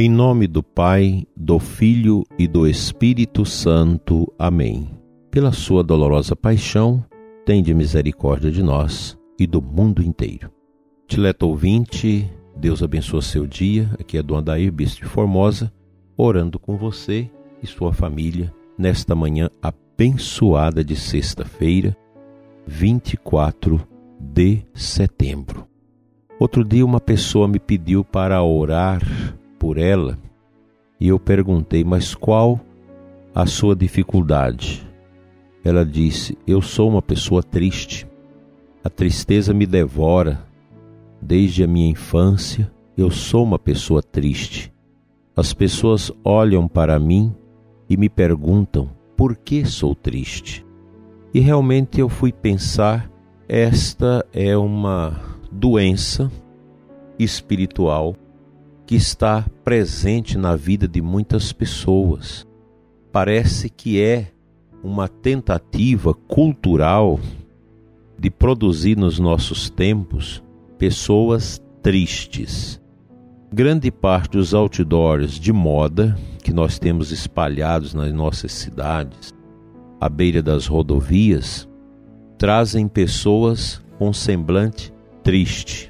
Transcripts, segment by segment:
Em nome do Pai, do Filho e do Espírito Santo. Amém. Pela sua dolorosa paixão, tende misericórdia de nós e do mundo inteiro. Dileto ouvinte, Deus abençoe seu dia. Aqui é Dom Adair, Bispo de Formosa, orando com você e sua família nesta manhã abençoada de sexta-feira, 24 de setembro. Outro dia uma pessoa me pediu para orar por ela e eu perguntei: "Mas qual a sua dificuldade?" Ela disse: "Eu sou uma pessoa triste. A tristeza me devora. Desde a minha infância, eu sou uma pessoa triste. As pessoas olham para mim e me perguntam por que sou triste. E realmente eu fui pensar: esta é uma doença espiritual que está presente na vida de muitas pessoas. Parece que é uma tentativa cultural de produzir nos nossos tempos pessoas tristes. Grande parte dos outdoors de moda que nós temos espalhados nas nossas cidades, à beira das rodovias, trazem pessoas com semblante triste.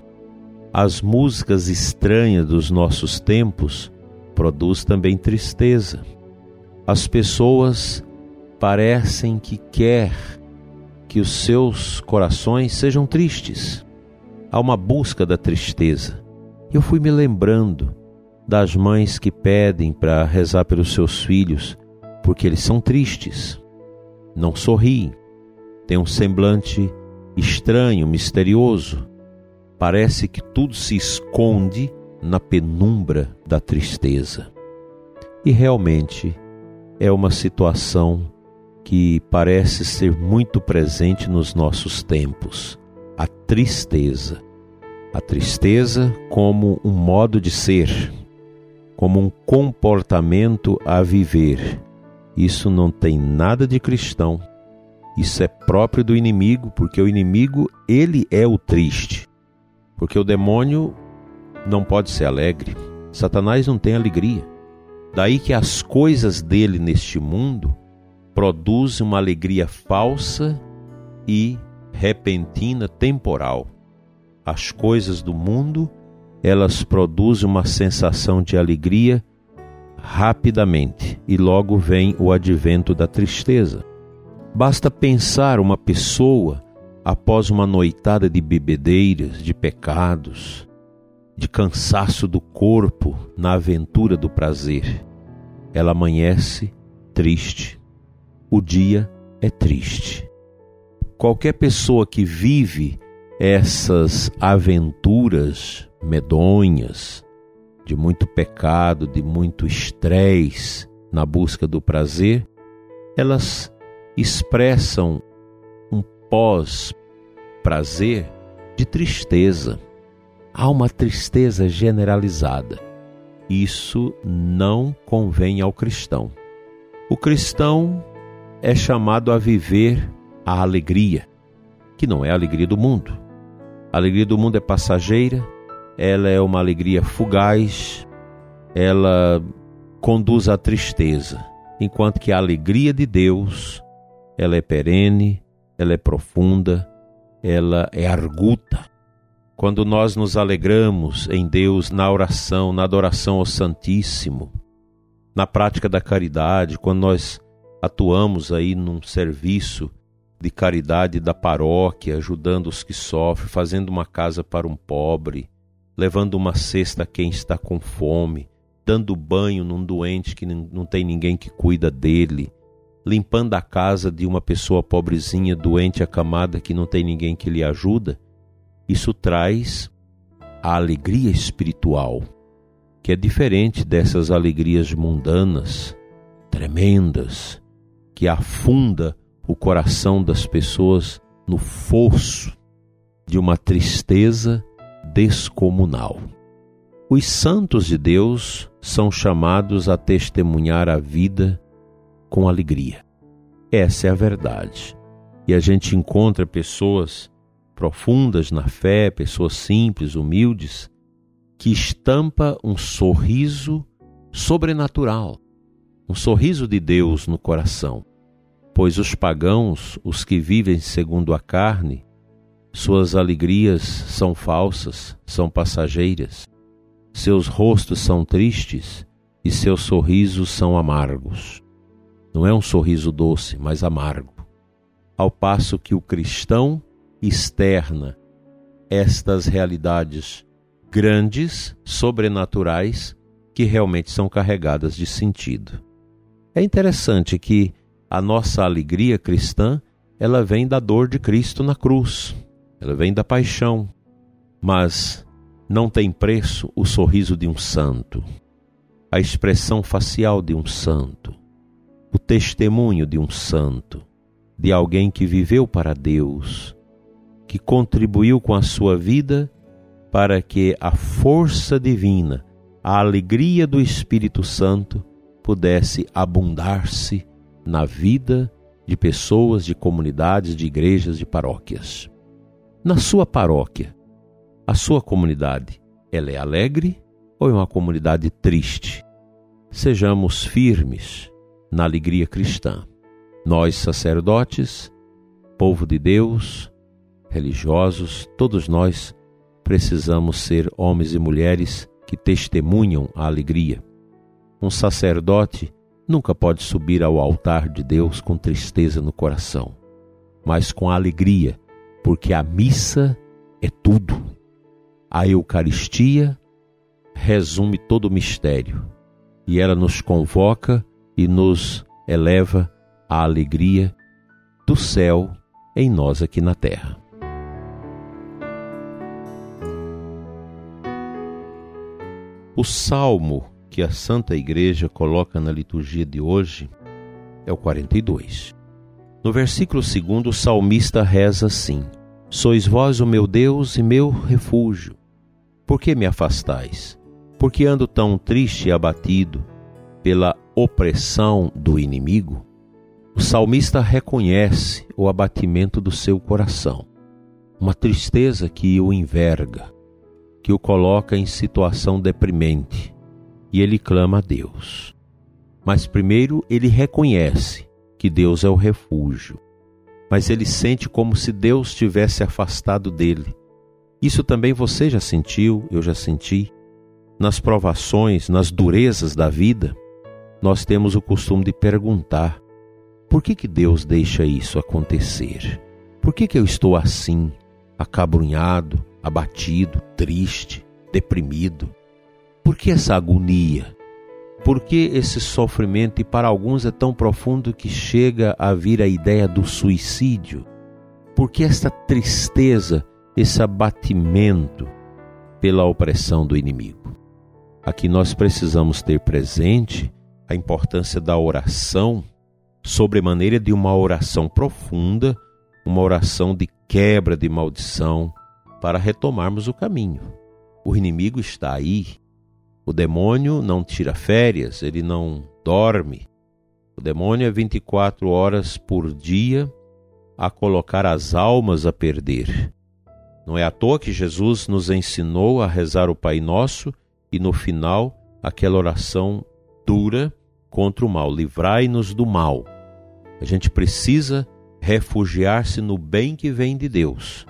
As músicas estranhas dos nossos tempos produzem também tristeza. As pessoas parecem que quer que os seus corações sejam tristes. Há uma busca da tristeza. Eu fui me lembrando das mães que pedem para rezar pelos seus filhos porque eles são tristes, não sorriem, têm um semblante estranho, misterioso, Parece que tudo se esconde na penumbra da tristeza. E realmente é uma situação que parece ser muito presente nos nossos tempos a tristeza. A tristeza como um modo de ser, como um comportamento a viver. Isso não tem nada de cristão. Isso é próprio do inimigo, porque o inimigo, ele é o triste. Porque o demônio não pode ser alegre. Satanás não tem alegria. Daí que as coisas dele neste mundo produzem uma alegria falsa e repentina, temporal. As coisas do mundo, elas produzem uma sensação de alegria rapidamente e logo vem o advento da tristeza. Basta pensar uma pessoa após uma noitada de bebedeiras, de pecados, de cansaço do corpo na aventura do prazer. Ela amanhece triste. O dia é triste. Qualquer pessoa que vive essas aventuras medonhas, de muito pecado, de muito estresse na busca do prazer, elas expressam um pós prazer de tristeza. Há uma tristeza generalizada. Isso não convém ao cristão. O cristão é chamado a viver a alegria, que não é a alegria do mundo. A alegria do mundo é passageira, ela é uma alegria fugaz, ela conduz à tristeza, enquanto que a alegria de Deus, ela é perene, ela é profunda, ela é arguta. Quando nós nos alegramos em Deus na oração, na adoração ao Santíssimo, na prática da caridade, quando nós atuamos aí num serviço de caridade da paróquia, ajudando os que sofrem, fazendo uma casa para um pobre, levando uma cesta a quem está com fome, dando banho num doente que não tem ninguém que cuida dele, limpando a casa de uma pessoa pobrezinha, doente, acamada, que não tem ninguém que lhe ajuda, isso traz a alegria espiritual, que é diferente dessas alegrias mundanas, tremendas, que afunda o coração das pessoas no fosso de uma tristeza descomunal. Os santos de Deus são chamados a testemunhar a vida com alegria. Essa é a verdade. E a gente encontra pessoas profundas na fé, pessoas simples, humildes, que estampa um sorriso sobrenatural, um sorriso de Deus no coração. Pois os pagãos, os que vivem segundo a carne, suas alegrias são falsas, são passageiras. Seus rostos são tristes e seus sorrisos são amargos. Não é um sorriso doce, mas amargo. Ao passo que o cristão externa estas realidades grandes, sobrenaturais, que realmente são carregadas de sentido. É interessante que a nossa alegria cristã, ela vem da dor de Cristo na cruz, ela vem da paixão, mas não tem preço o sorriso de um santo, a expressão facial de um santo, o testemunho de um santo, de alguém que viveu para Deus, que contribuiu com a sua vida para que a força divina, a alegria do Espírito Santo pudesse abundar-se na vida de pessoas, de comunidades, de igrejas, de paróquias. Na sua paróquia, a sua comunidade, ela é alegre ou é uma comunidade triste? Sejamos firmes na alegria cristã. Nós, sacerdotes, povo de Deus, religiosos, todos nós precisamos ser homens e mulheres que testemunham a alegria. Um sacerdote nunca pode subir ao altar de Deus com tristeza no coração, mas com alegria, porque a missa é tudo. A Eucaristia resume todo o mistério e ela nos convoca e nos eleva à alegria do céu em nós aqui na terra. O salmo que a Santa Igreja coloca na liturgia de hoje é o 42. No versículo 2, o salmista reza assim: Sois vós o meu Deus e meu refúgio. Por que me afastais? Porque ando tão triste e abatido pela opressão do inimigo? O salmista reconhece o abatimento do seu coração, uma tristeza que o enverga, que o coloca em situação deprimente e ele clama a Deus. Mas primeiro ele reconhece que Deus é o refúgio, mas ele sente como se Deus tivesse afastado dele. Isso também você já sentiu, eu já senti. Nas provações, nas durezas da vida, nós temos o costume de perguntar: por que, que Deus deixa isso acontecer? Por que, que eu estou assim, acabrunhado, abatido, triste, deprimido? Por que essa agonia? Por que esse sofrimento, e para alguns é tão profundo que chega a vir a ideia do suicídio? Por que essa tristeza, esse abatimento pela opressão do inimigo? Aqui nós precisamos ter presente a importância da oração, sobremaneira de uma oração profunda, uma oração de quebra de maldição, para retomarmos o caminho. O inimigo está aí. O demônio não tira férias, ele não dorme. O demônio é 24 horas por dia a colocar as almas a perder. Não é à toa que Jesus nos ensinou a rezar o Pai Nosso e no final aquela oração dura contra o mal: livrai-nos do mal. A gente precisa refugiar-se no bem que vem de Deus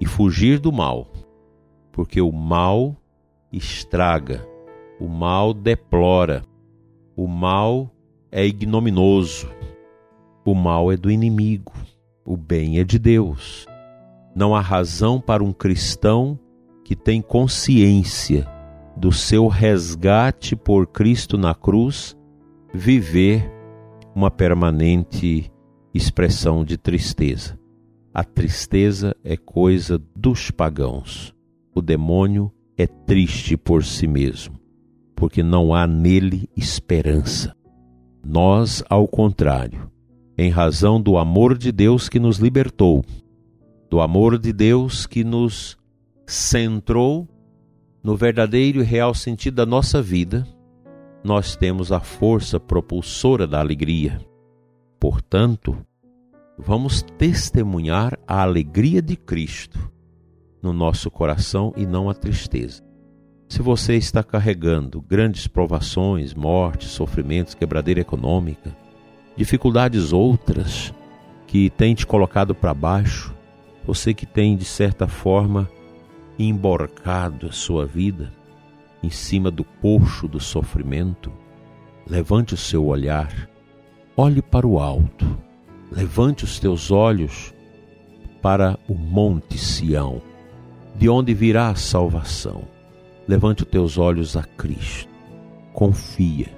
e fugir do mal, porque o mal estraga, o mal deplora, o mal é ignominoso, o mal é do inimigo, o bem é de Deus. Não há razão para um cristão que tem consciência do seu resgate por Cristo na cruz viver uma permanente expressão de tristeza. A tristeza é coisa dos pagãos. O demônio é triste por si mesmo, porque não há nele esperança. Nós, ao contrário, em razão do amor de Deus que nos libertou, do amor de Deus que nos centrou no verdadeiro e real sentido da nossa vida, nós temos a força propulsora da alegria. Portanto, vamos testemunhar a alegria de Cristo no nosso coração e não a tristeza. Se você está carregando grandes provações, mortes, sofrimentos, quebradeira econômica, dificuldades outras que têm te colocado para baixo, você que tem de certa forma emborcado a sua vida em cima do poço do sofrimento, levante o seu olhar, olhe para o alto, levante os teus olhos para o Monte Sião, de onde virá a salvação. Levante os teus olhos a Cristo. Confia.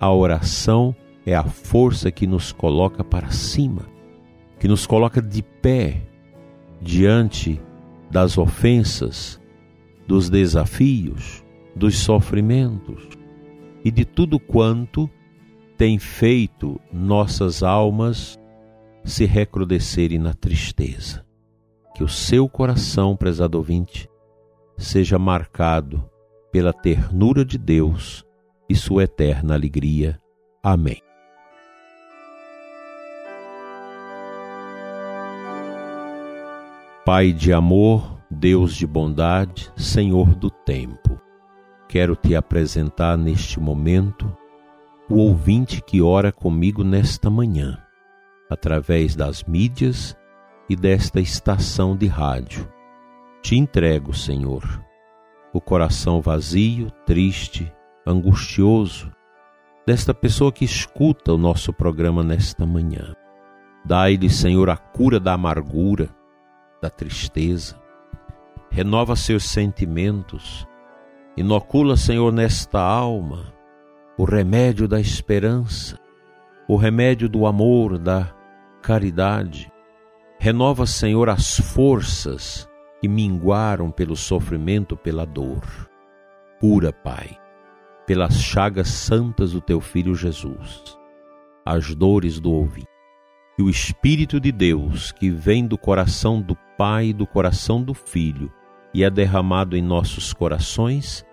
A oração é a força que nos coloca para cima, que nos coloca de pé diante das ofensas, dos desafios, dos sofrimentos e de tudo quanto tem feito nossas almas se recrudescerem na tristeza. Que o seu coração, prezado ouvinte, seja marcado pela ternura de Deus e sua eterna alegria. Amém. Pai de amor, Deus de bondade, Senhor do tempo, quero te apresentar neste momento o ouvinte que ora comigo nesta manhã, através das mídias e desta estação de rádio te entrego, Senhor, o coração vazio, triste, angustioso desta pessoa que escuta o nosso programa nesta manhã. Dai-lhe, Senhor, a cura da amargura, da tristeza. Renova seus sentimentos. Inocula, Senhor, nesta alma o remédio da esperança, o remédio do amor, da caridade. Renova, Senhor, as forças que minguaram pelo sofrimento, pela dor. Cura, Pai, pelas chagas santas do teu Filho Jesus, as dores do ouvinte. E o Espírito de Deus, que vem do coração do Pai e do coração do Filho, e é derramado em nossos corações,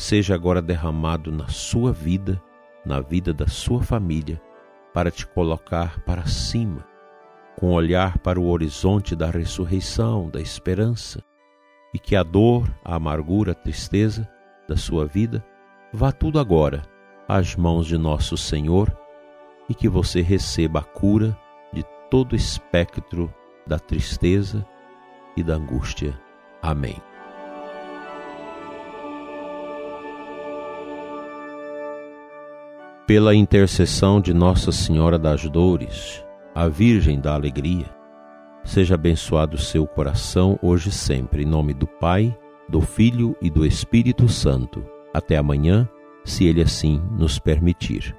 seja agora derramado na sua vida, na vida da sua família, para te colocar para cima com olhar para o horizonte da ressurreição, da esperança, e que a dor, a amargura, a tristeza da sua vida vá tudo agora às mãos de nosso Senhor e que você receba a cura de todo espectro da tristeza e da angústia. Amém. Pela intercessão de Nossa Senhora das Dores, a Virgem da Alegria. Seja abençoado seu coração hoje e sempre, em nome do Pai, do Filho e do Espírito Santo. Até amanhã, se Ele assim nos permitir.